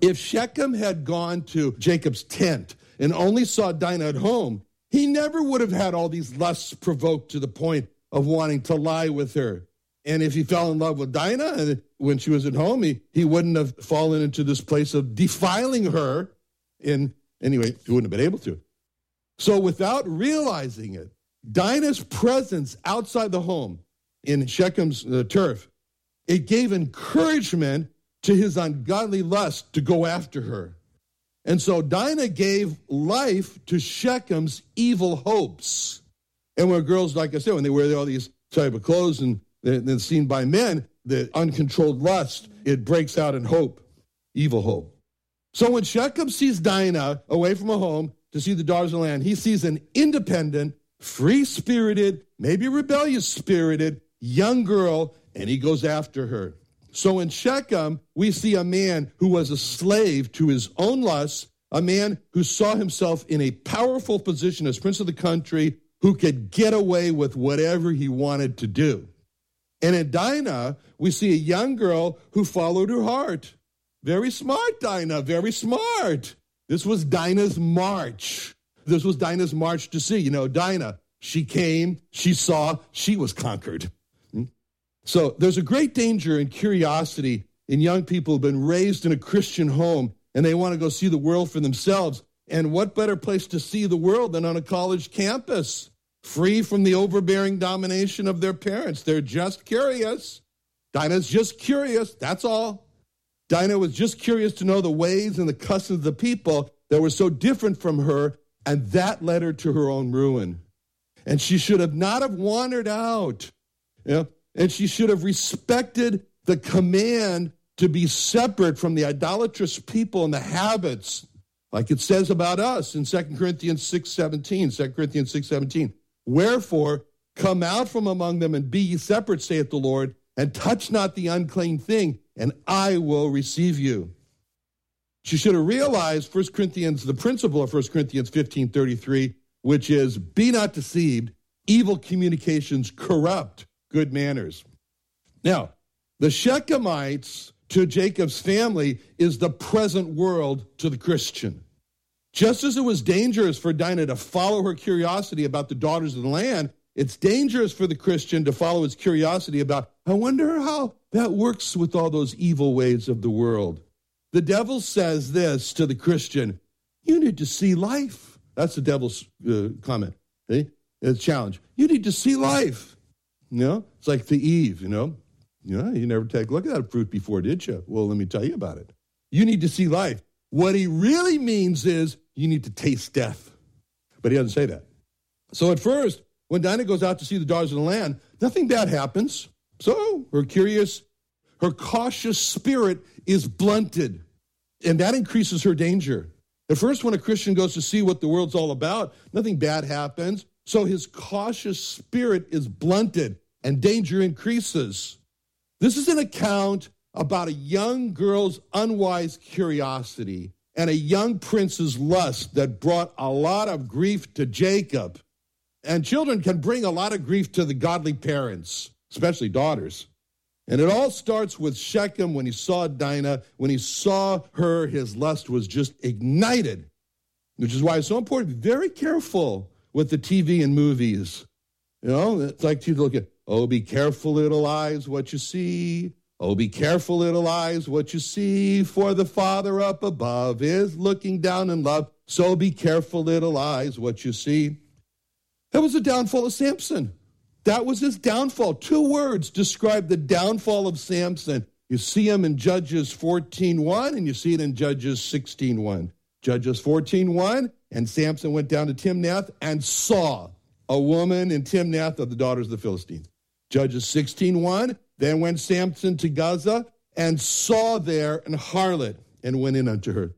if Shechem had gone to Jacob's tent and only saw Dinah at home, he never would have had all these lusts provoked to the point of wanting to lie with her. And if he fell in love with Dinah when she was at home, he, he wouldn't have fallen into this place of defiling her. In anyway, he wouldn't have been able to. So without realizing it, Dinah's presence outside the home in Shechem's uh, turf, it gave encouragement to his ungodly lust to go after her. And so Dinah gave life to Shechem's evil hopes. And when girls, like I said, when they wear all these type of clothes and then seen by men, the uncontrolled lust, it breaks out in hope, evil hope. So when Shechem sees Dinah away from a home to see the daughters of the land, he sees an independent, free spirited, maybe rebellious spirited young girl, and he goes after her. So in Shechem, we see a man who was a slave to his own lusts, a man who saw himself in a powerful position as prince of the country who could get away with whatever he wanted to do. And in Dinah, we see a young girl who followed her heart. Very smart, Dinah, very smart. This was Dinah's march. This was Dinah's march to see. You know, Dinah, she came, she saw, she was conquered. So there's a great danger in curiosity in young people who've been raised in a Christian home and they want to go see the world for themselves. And what better place to see the world than on a college campus, free from the overbearing domination of their parents? They're just curious. Dinah's just curious, that's all. Dinah was just curious to know the ways and the customs of the people that were so different from her, and that led her to her own ruin. And she should have not have wandered out. You know, and she should have respected the command to be separate from the idolatrous people and the habits, like it says about us in 2 Corinthians 6 17. 2 Corinthians 6 17. Wherefore, come out from among them and be ye separate, saith the Lord, and touch not the unclean thing, and I will receive you. She should have realized 1 Corinthians, the principle of 1 Corinthians 15 33, which is be not deceived, evil communications corrupt good manners. Now, the Shechemites to Jacob's family is the present world to the Christian. Just as it was dangerous for Dinah to follow her curiosity about the daughters of the land, it's dangerous for the Christian to follow his curiosity about, I wonder how that works with all those evil ways of the world. The devil says this to the Christian You need to see life. That's the devil's uh, comment. See? It's a challenge. You need to see life. You know, it's like the Eve, you know. You know, you never take a look at that fruit before, did you? Well, let me tell you about it. You need to see life. What he really means is you need to taste death. But he doesn't say that. So at first, when Dinah goes out to see the daughters of the land, nothing bad happens. So her curious, her cautious spirit is blunted, and that increases her danger. At first, when a Christian goes to see what the world's all about, nothing bad happens. So his cautious spirit is blunted and danger increases. This is an account about a young girl's unwise curiosity and a young prince's lust that brought a lot of grief to Jacob. And children can bring a lot of grief to the godly parents, especially daughters. And it all starts with Shechem when he saw Dinah. When he saw her, his lust was just ignited, which is why it's so important to be very careful with the TV and movies. You know, it's like you look at, oh, be careful, little eyes, what you see. Oh, be careful, little eyes, what you see, for the Father up above is looking down in love. So be careful, little eyes, what you see. That was the downfall of Samson. That was his downfall. Two words describe the downfall of Samson. You see him in Judges 14.1 and you see it in Judges 16.1. Judges 14.1, and Samson went down to Timnath and saw a woman in Timnath of the daughters of the Philistines. Judges 16.1, then went Samson to Gaza and saw there an harlot and went in unto her.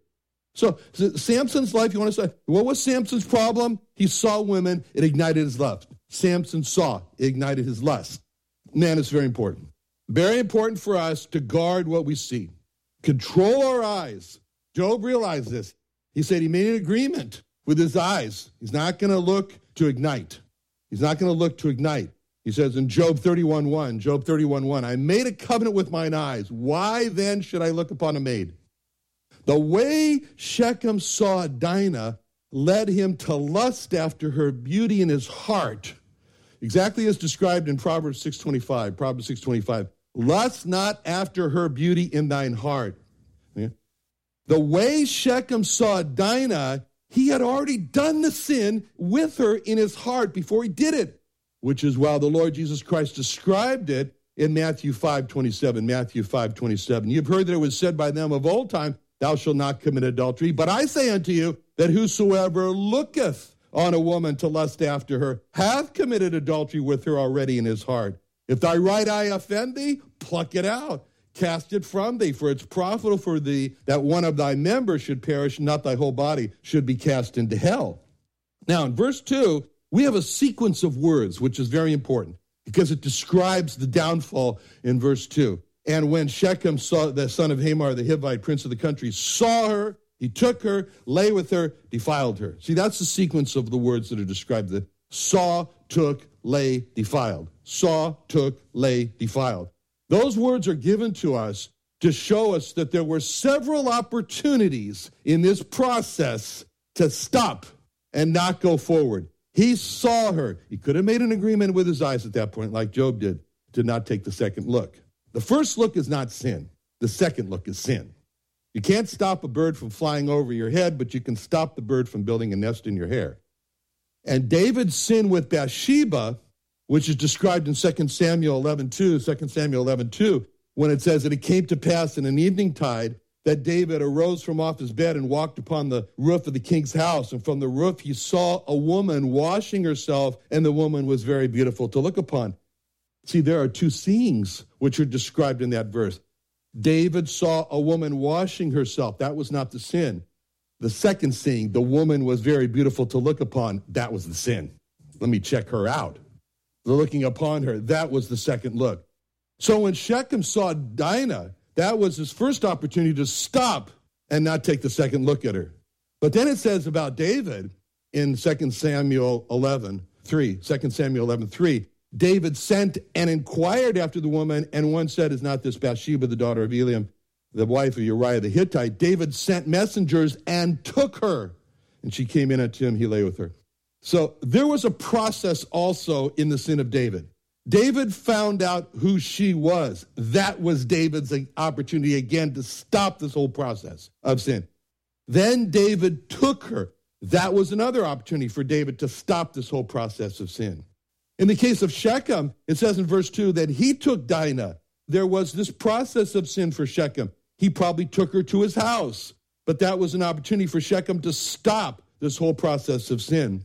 So, Samson's life, you want to say, what was Samson's problem? He saw women, it ignited his lust. Samson saw, it ignited his lust. Man, it's very important. Very important for us to guard what we see. Control our eyes. Job realized this. He said he made an agreement with his eyes. He's not going to look to ignite. He's not going to look to ignite. He says in Job 31:1, Job 31:1, I made a covenant with mine eyes. Why then should I look upon a maid? The way Shechem saw Dinah led him to lust after her beauty in his heart. Exactly as described in Proverbs 6:25. Proverbs 6:25. Lust not after her beauty in thine heart. The way Shechem saw Dinah, he had already done the sin with her in his heart before he did it, which is why the Lord Jesus Christ described it in Matthew 5 27. Matthew 5 27. You've heard that it was said by them of old time, Thou shalt not commit adultery. But I say unto you that whosoever looketh on a woman to lust after her hath committed adultery with her already in his heart. If thy right eye offend thee, pluck it out Cast it from thee, for it's profitable for thee that one of thy members should perish, not thy whole body should be cast into hell. Now, in verse 2, we have a sequence of words, which is very important because it describes the downfall in verse 2. And when Shechem saw the son of Hamor, the Hivite prince of the country, saw her, he took her, lay with her, defiled her. See, that's the sequence of the words that are described. The saw, took, lay, defiled. Saw, took, lay, defiled. Those words are given to us to show us that there were several opportunities in this process to stop and not go forward. He saw her. He could have made an agreement with his eyes at that point, like Job did, to not take the second look. The first look is not sin, the second look is sin. You can't stop a bird from flying over your head, but you can stop the bird from building a nest in your hair. And David's sin with Bathsheba which is described in 2 Samuel 11 2, 2 Samuel 11 2, when it says that it came to pass in an evening tide that David arose from off his bed and walked upon the roof of the king's house. And from the roof he saw a woman washing herself, and the woman was very beautiful to look upon. See, there are two seeings which are described in that verse. David saw a woman washing herself. That was not the sin. The second seeing, the woman was very beautiful to look upon. That was the sin. Let me check her out looking upon her. That was the second look. So when Shechem saw Dinah, that was his first opportunity to stop and not take the second look at her. But then it says about David in 2 Samuel 11, 3, 2 Samuel 11, 3, David sent and inquired after the woman, and one said, Is not this Bathsheba, the daughter of Eliam, the wife of Uriah the Hittite? David sent messengers and took her. And she came in unto him, he lay with her. So there was a process also in the sin of David. David found out who she was. That was David's opportunity again to stop this whole process of sin. Then David took her. That was another opportunity for David to stop this whole process of sin. In the case of Shechem, it says in verse 2 that he took Dinah. There was this process of sin for Shechem. He probably took her to his house, but that was an opportunity for Shechem to stop this whole process of sin.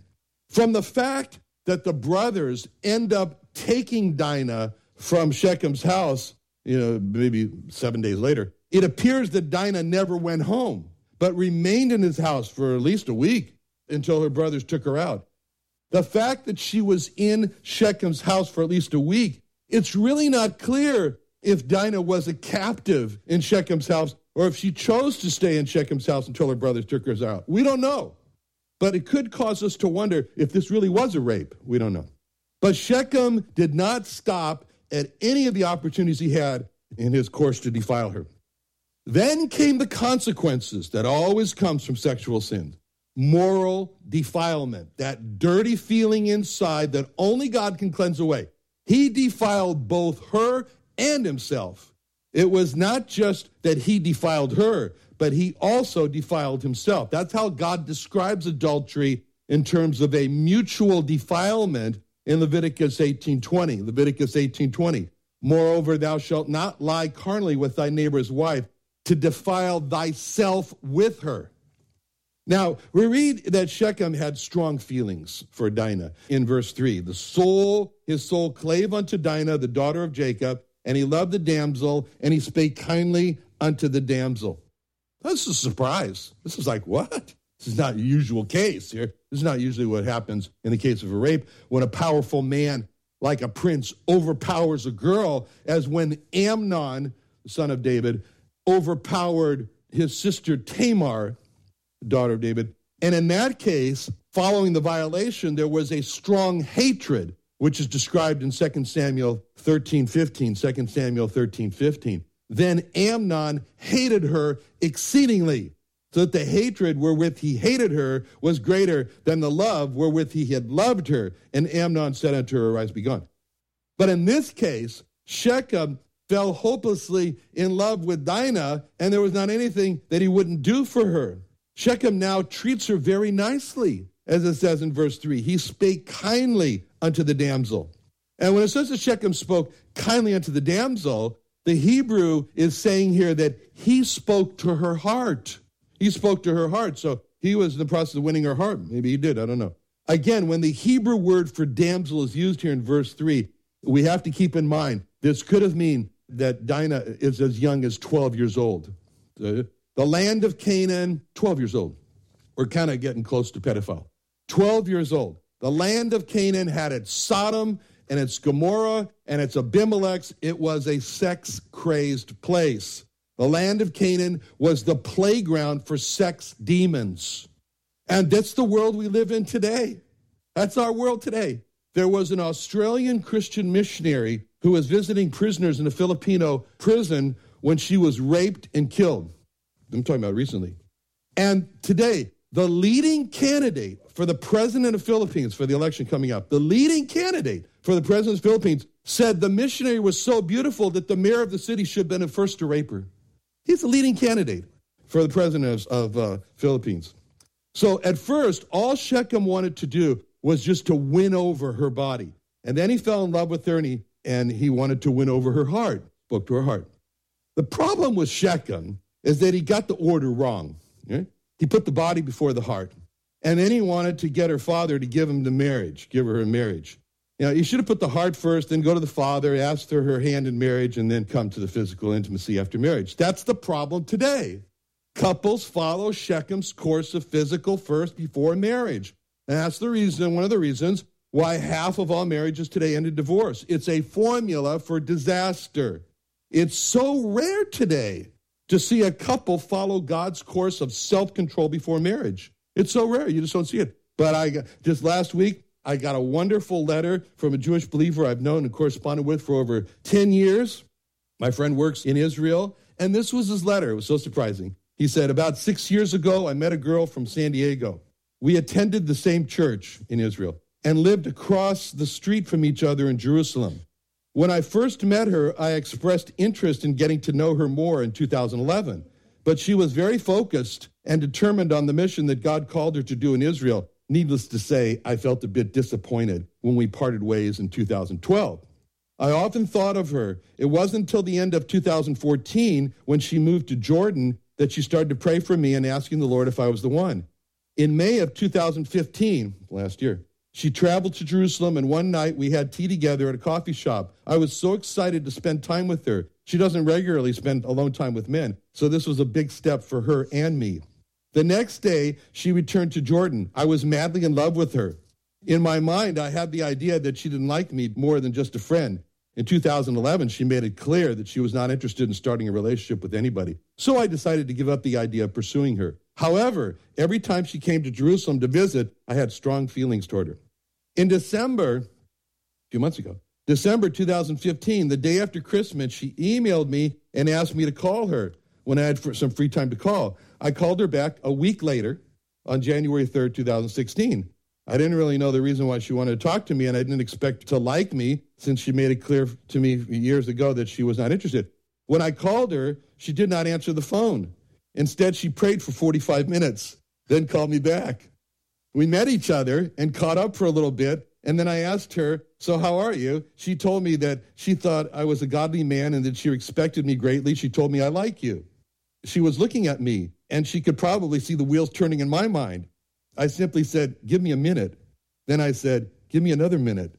From the fact that the brothers end up taking Dinah from Shechem's house, you know, maybe seven days later, it appears that Dinah never went home, but remained in his house for at least a week until her brothers took her out. The fact that she was in Shechem's house for at least a week, it's really not clear if Dinah was a captive in Shechem's house or if she chose to stay in Shechem's house until her brothers took her out. We don't know. But it could cause us to wonder if this really was a rape. We don't know. But Shechem did not stop at any of the opportunities he had in his course to defile her. Then came the consequences that always comes from sexual sin moral defilement, that dirty feeling inside that only God can cleanse away. He defiled both her and himself. It was not just that he defiled her, but he also defiled himself. That's how God describes adultery in terms of a mutual defilement in Leviticus 18:20. Leviticus 18:20. Moreover, thou shalt not lie carnally with thy neighbor's wife to defile thyself with her. Now, we read that Shechem had strong feelings for Dinah in verse 3. The soul, his soul clave unto Dinah, the daughter of Jacob, and he loved the damsel, and he spake kindly unto the damsel. That's a surprise. This is like, what? This is not a usual case here. This is not usually what happens in the case of a rape when a powerful man like a prince overpowers a girl, as when Amnon, the son of David, overpowered his sister Tamar, daughter of David. And in that case, following the violation, there was a strong hatred, which is described in 2 Samuel 13 15. 2 Samuel 13 15. Then Amnon hated her exceedingly so that the hatred wherewith he hated her was greater than the love wherewith he had loved her. And Amnon said unto her, Arise, be gone. But in this case, Shechem fell hopelessly in love with Dinah, and there was not anything that he wouldn't do for her. Shechem now treats her very nicely, as it says in verse 3. He spake kindly unto the damsel. And when it says that Shechem spoke kindly unto the damsel, the Hebrew is saying here that he spoke to her heart. He spoke to her heart. So he was in the process of winning her heart. Maybe he did. I don't know. Again, when the Hebrew word for damsel is used here in verse 3, we have to keep in mind this could have mean that Dinah is as young as 12 years old. The, the land of Canaan, 12 years old. We're kind of getting close to pedophile. 12 years old. The land of Canaan had its Sodom and its Gomorrah and its Abimelech. It was a sex crazed place. The land of Canaan was the playground for sex demons. And that's the world we live in today. That's our world today. There was an Australian Christian missionary who was visiting prisoners in a Filipino prison when she was raped and killed. I'm talking about recently. And today, the leading candidate for the president of Philippines for the election coming up, the leading candidate for the president of the Philippines said the missionary was so beautiful that the mayor of the city should have been the first to rape her. He's the leading candidate for the president of, uh, Philippines. So at first, all Shechem wanted to do was just to win over her body. And then he fell in love with her and he, and he wanted to win over her heart, spoke to her heart. The problem with Shechem is that he got the order wrong. He put the body before the heart. And then he wanted to get her father to give him the marriage, give her a marriage. You know, you should have put the heart first, then go to the father, ask for her hand in marriage, and then come to the physical intimacy after marriage. That's the problem today. Couples follow Shechem's course of physical first before marriage. And that's the reason, one of the reasons why half of all marriages today end in divorce. It's a formula for disaster. It's so rare today to see a couple follow God's course of self control before marriage. It's so rare. You just don't see it. But I just last week, I got a wonderful letter from a Jewish believer I've known and corresponded with for over 10 years. My friend works in Israel, and this was his letter. It was so surprising. He said, About six years ago, I met a girl from San Diego. We attended the same church in Israel and lived across the street from each other in Jerusalem. When I first met her, I expressed interest in getting to know her more in 2011, but she was very focused and determined on the mission that God called her to do in Israel. Needless to say, I felt a bit disappointed when we parted ways in 2012. I often thought of her. It wasn't until the end of 2014 when she moved to Jordan that she started to pray for me and asking the Lord if I was the one. In May of 2015, last year, she traveled to Jerusalem, and one night we had tea together at a coffee shop. I was so excited to spend time with her. She doesn't regularly spend alone time with men, so this was a big step for her and me. The next day, she returned to Jordan. I was madly in love with her. In my mind, I had the idea that she didn't like me more than just a friend. In 2011, she made it clear that she was not interested in starting a relationship with anybody. So I decided to give up the idea of pursuing her. However, every time she came to Jerusalem to visit, I had strong feelings toward her. In December, a few months ago, December 2015, the day after Christmas, she emailed me and asked me to call her when I had some free time to call. I called her back a week later on January 3rd, 2016. I didn't really know the reason why she wanted to talk to me, and I didn't expect to like me since she made it clear to me years ago that she was not interested. When I called her, she did not answer the phone. Instead, she prayed for 45 minutes, then called me back. We met each other and caught up for a little bit, and then I asked her, So, how are you? She told me that she thought I was a godly man and that she respected me greatly. She told me, I like you. She was looking at me, and she could probably see the wheels turning in my mind. I simply said, Give me a minute. Then I said, Give me another minute.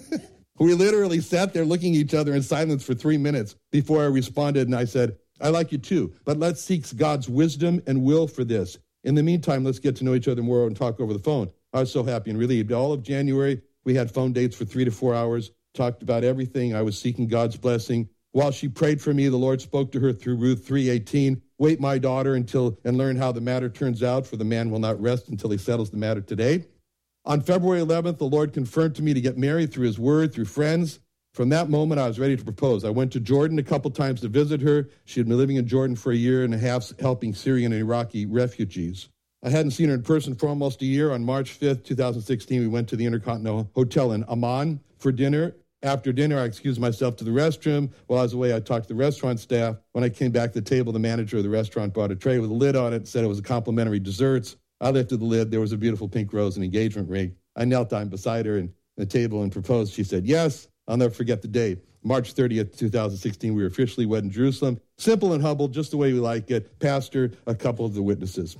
we literally sat there looking at each other in silence for three minutes before I responded, and I said, I like you too, but let's seek God's wisdom and will for this. In the meantime, let's get to know each other more and talk over the phone. I was so happy and relieved. All of January, we had phone dates for three to four hours, talked about everything. I was seeking God's blessing. While she prayed for me, the Lord spoke to her through Ruth 3:18. Wait, my daughter, until and learn how the matter turns out, for the man will not rest until he settles the matter today. On February 11th, the Lord confirmed to me to get married through his word, through friends. From that moment, I was ready to propose. I went to Jordan a couple times to visit her. She had been living in Jordan for a year and a half, helping Syrian and Iraqi refugees. I hadn't seen her in person for almost a year. On March 5th, 2016, we went to the Intercontinental Hotel in Amman for dinner. After dinner, I excused myself to the restroom. While I was away, I talked to the restaurant staff. When I came back to the table, the manager of the restaurant brought a tray with a lid on it said it was a complimentary desserts. I lifted the lid. There was a beautiful pink rose and engagement ring. I knelt down beside her and the table and proposed. She said, Yes. I'll never forget the date. March 30th, 2016, we were officially wed in Jerusalem. Simple and humble, just the way we like it. Pastor, a couple of the witnesses.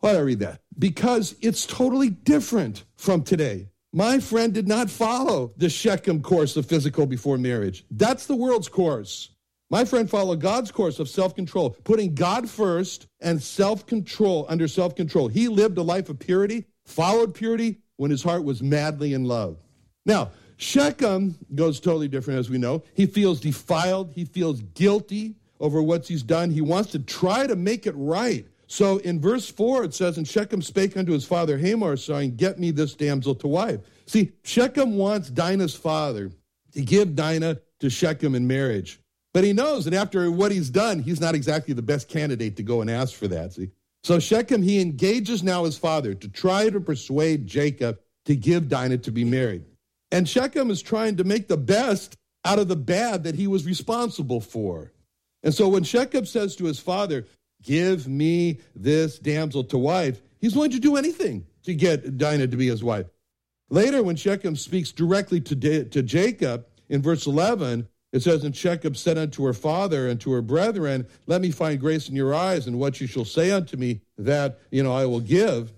Why did I read that? Because it's totally different from today. My friend did not follow the Shechem course of physical before marriage. That's the world's course. My friend followed God's course of self control, putting God first and self control under self control. He lived a life of purity, followed purity when his heart was madly in love. Now, Shechem goes totally different, as we know. He feels defiled. He feels guilty over what he's done. He wants to try to make it right. So in verse 4, it says, And Shechem spake unto his father Hamor, saying, Get me this damsel to wife. See, Shechem wants Dinah's father to give Dinah to Shechem in marriage. But he knows that after what he's done, he's not exactly the best candidate to go and ask for that. See? So Shechem, he engages now his father to try to persuade Jacob to give Dinah to be married. And Shechem is trying to make the best out of the bad that he was responsible for. And so when Shechem says to his father, Give me this damsel to wife, he's willing to do anything to get Dinah to be his wife. Later, when Shechem speaks directly to, to Jacob in verse 11, it says, And Shechem said unto her father and to her brethren, Let me find grace in your eyes, and what you shall say unto me, that, you know, I will give.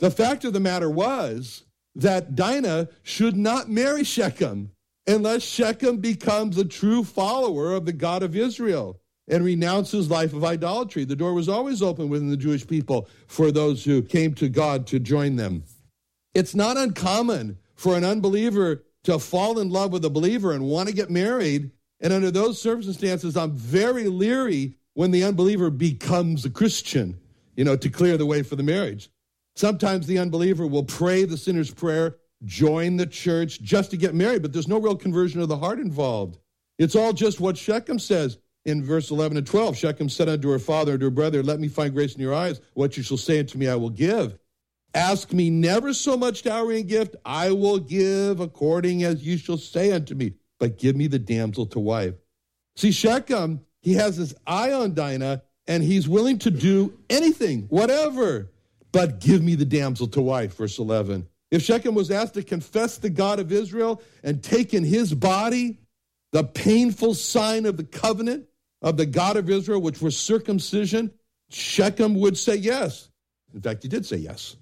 The fact of the matter was that Dinah should not marry Shechem unless Shechem becomes a true follower of the God of Israel and renounces life of idolatry. The door was always open within the Jewish people for those who came to God to join them. It's not uncommon for an unbeliever to fall in love with a believer and want to get married. And under those circumstances, I'm very leery when the unbeliever becomes a Christian, you know, to clear the way for the marriage. Sometimes the unbeliever will pray the sinner's prayer, join the church just to get married, but there's no real conversion of the heart involved. It's all just what Shechem says in verse 11 and 12. Shechem said unto her father and her brother, Let me find grace in your eyes. What you shall say unto me, I will give. Ask me never so much dowry and gift, I will give according as you shall say unto me. But give me the damsel to wife. See, Shechem, he has his eye on Dinah, and he's willing to do anything, whatever but give me the damsel to wife, verse 11. If Shechem was asked to confess the God of Israel and take in his body the painful sign of the covenant of the God of Israel, which was circumcision, Shechem would say yes. In fact, he did say yes.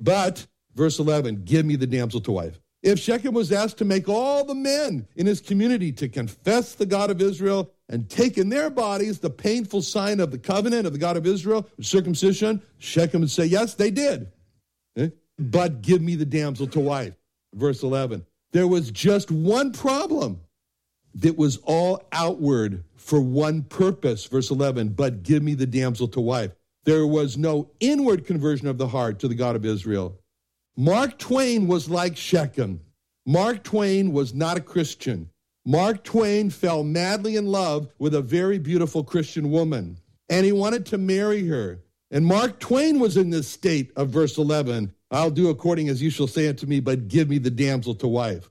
But, verse 11, give me the damsel to wife. If Shechem was asked to make all the men in his community to confess the God of Israel and take in their bodies the painful sign of the covenant of the God of Israel, circumcision, Shechem would say, Yes, they did. Eh? But give me the damsel to wife. Verse 11. There was just one problem that was all outward for one purpose. Verse 11. But give me the damsel to wife. There was no inward conversion of the heart to the God of Israel. Mark Twain was like Shechem. Mark Twain was not a Christian. Mark Twain fell madly in love with a very beautiful Christian woman, and he wanted to marry her. And Mark Twain was in this state of verse 11 I'll do according as you shall say unto me, but give me the damsel to wife.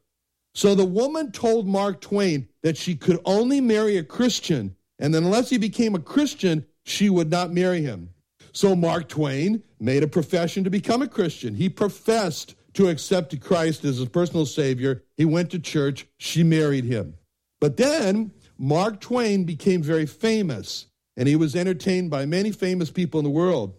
So the woman told Mark Twain that she could only marry a Christian, and that unless he became a Christian, she would not marry him. So Mark Twain made a profession to become a Christian. He professed to accept Christ as his personal Savior. He went to church. She married him. But then Mark Twain became very famous, and he was entertained by many famous people in the world.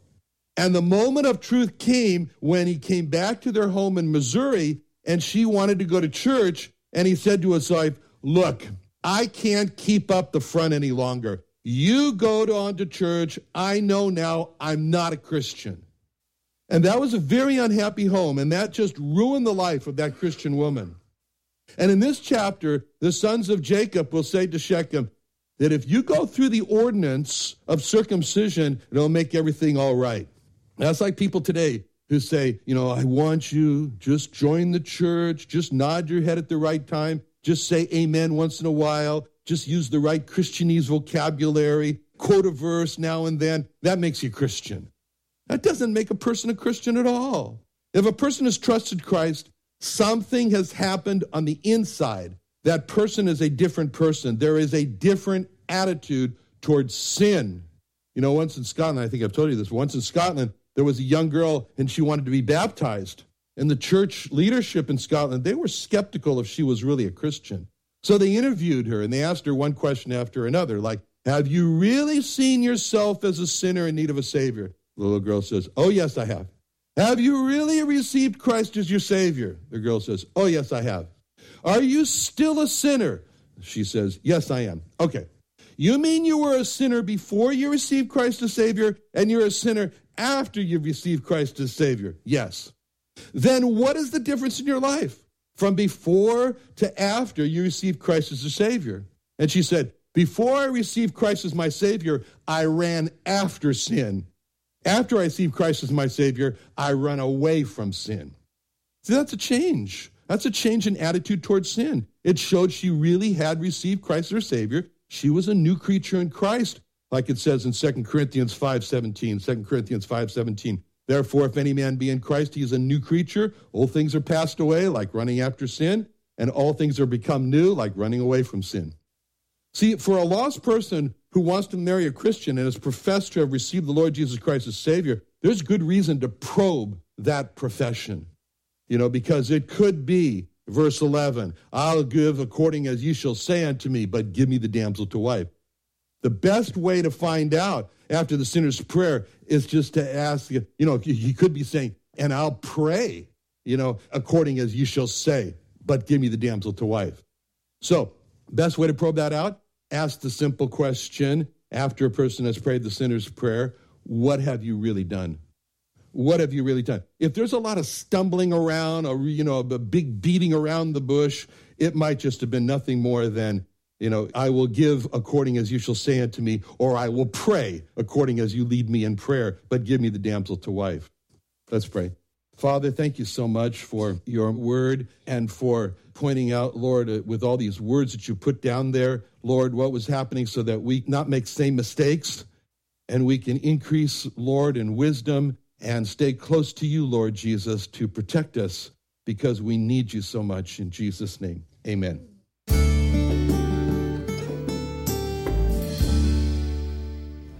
And the moment of truth came when he came back to their home in Missouri, and she wanted to go to church. And he said to his wife, Look, I can't keep up the front any longer. You go on to church. I know now I'm not a Christian. And that was a very unhappy home, and that just ruined the life of that Christian woman. And in this chapter, the sons of Jacob will say to Shechem that if you go through the ordinance of circumcision, it'll make everything all right. That's like people today who say, you know, I want you, just join the church, just nod your head at the right time, just say amen once in a while, just use the right Christianese vocabulary, quote a verse now and then. That makes you Christian. That doesn't make a person a Christian at all. If a person has trusted Christ, something has happened on the inside. That person is a different person. There is a different attitude towards sin. You know, once in Scotland, I think I've told you this, once in Scotland, there was a young girl and she wanted to be baptized. And the church leadership in Scotland, they were skeptical if she was really a Christian. So they interviewed her and they asked her one question after another, like, Have you really seen yourself as a sinner in need of a Savior? The little girl says, Oh, yes, I have. Have you really received Christ as your Savior? The girl says, Oh, yes, I have. Are you still a sinner? She says, Yes, I am. Okay. You mean you were a sinner before you received Christ as Savior, and you're a sinner after you've received Christ as Savior? Yes. Then what is the difference in your life from before to after you received Christ as a Savior? And she said, Before I received Christ as my Savior, I ran after sin after I received Christ as my Savior, I run away from sin. See, that's a change. That's a change in attitude towards sin. It showed she really had received Christ as her Savior. She was a new creature in Christ, like it says in 2 Corinthians 5.17. 2 Corinthians 5.17. Therefore, if any man be in Christ, he is a new creature. Old things are passed away, like running after sin, and all things are become new, like running away from sin. See, for a lost person who wants to marry a Christian and has professed to have received the Lord Jesus Christ as Savior, there's good reason to probe that profession. You know, because it could be, verse 11, I'll give according as ye shall say unto me, but give me the damsel to wife. The best way to find out after the sinner's prayer is just to ask, you know, he could be saying, and I'll pray, you know, according as you shall say, but give me the damsel to wife. So, best way to probe that out ask the simple question after a person has prayed the sinner's prayer what have you really done? What have you really done? If there's a lot of stumbling around or, you know, a big beating around the bush, it might just have been nothing more than, you know, I will give according as you shall say unto me, or I will pray according as you lead me in prayer, but give me the damsel to wife. Let's pray. Father, thank you so much for your word and for pointing out, Lord, uh, with all these words that you put down there, Lord, what was happening so that we not make same mistakes and we can increase, Lord, in wisdom and stay close to you, Lord Jesus, to protect us because we need you so much. In Jesus' name, amen.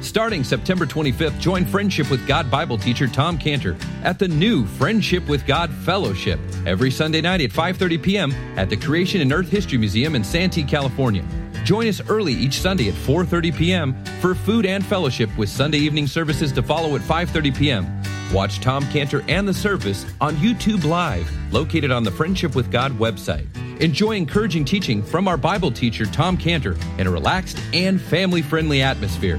Starting September 25th, join Friendship with God Bible teacher Tom Cantor at the new Friendship with God Fellowship every Sunday night at 5:30 p.m. at the Creation and Earth History Museum in Santee, California. Join us early each Sunday at 4:30 p.m. for food and fellowship with Sunday evening services to follow at 5:30 p.m. Watch Tom Cantor and the service on YouTube Live, located on the Friendship with God website. Enjoy encouraging teaching from our Bible teacher, Tom Cantor, in a relaxed and family friendly atmosphere.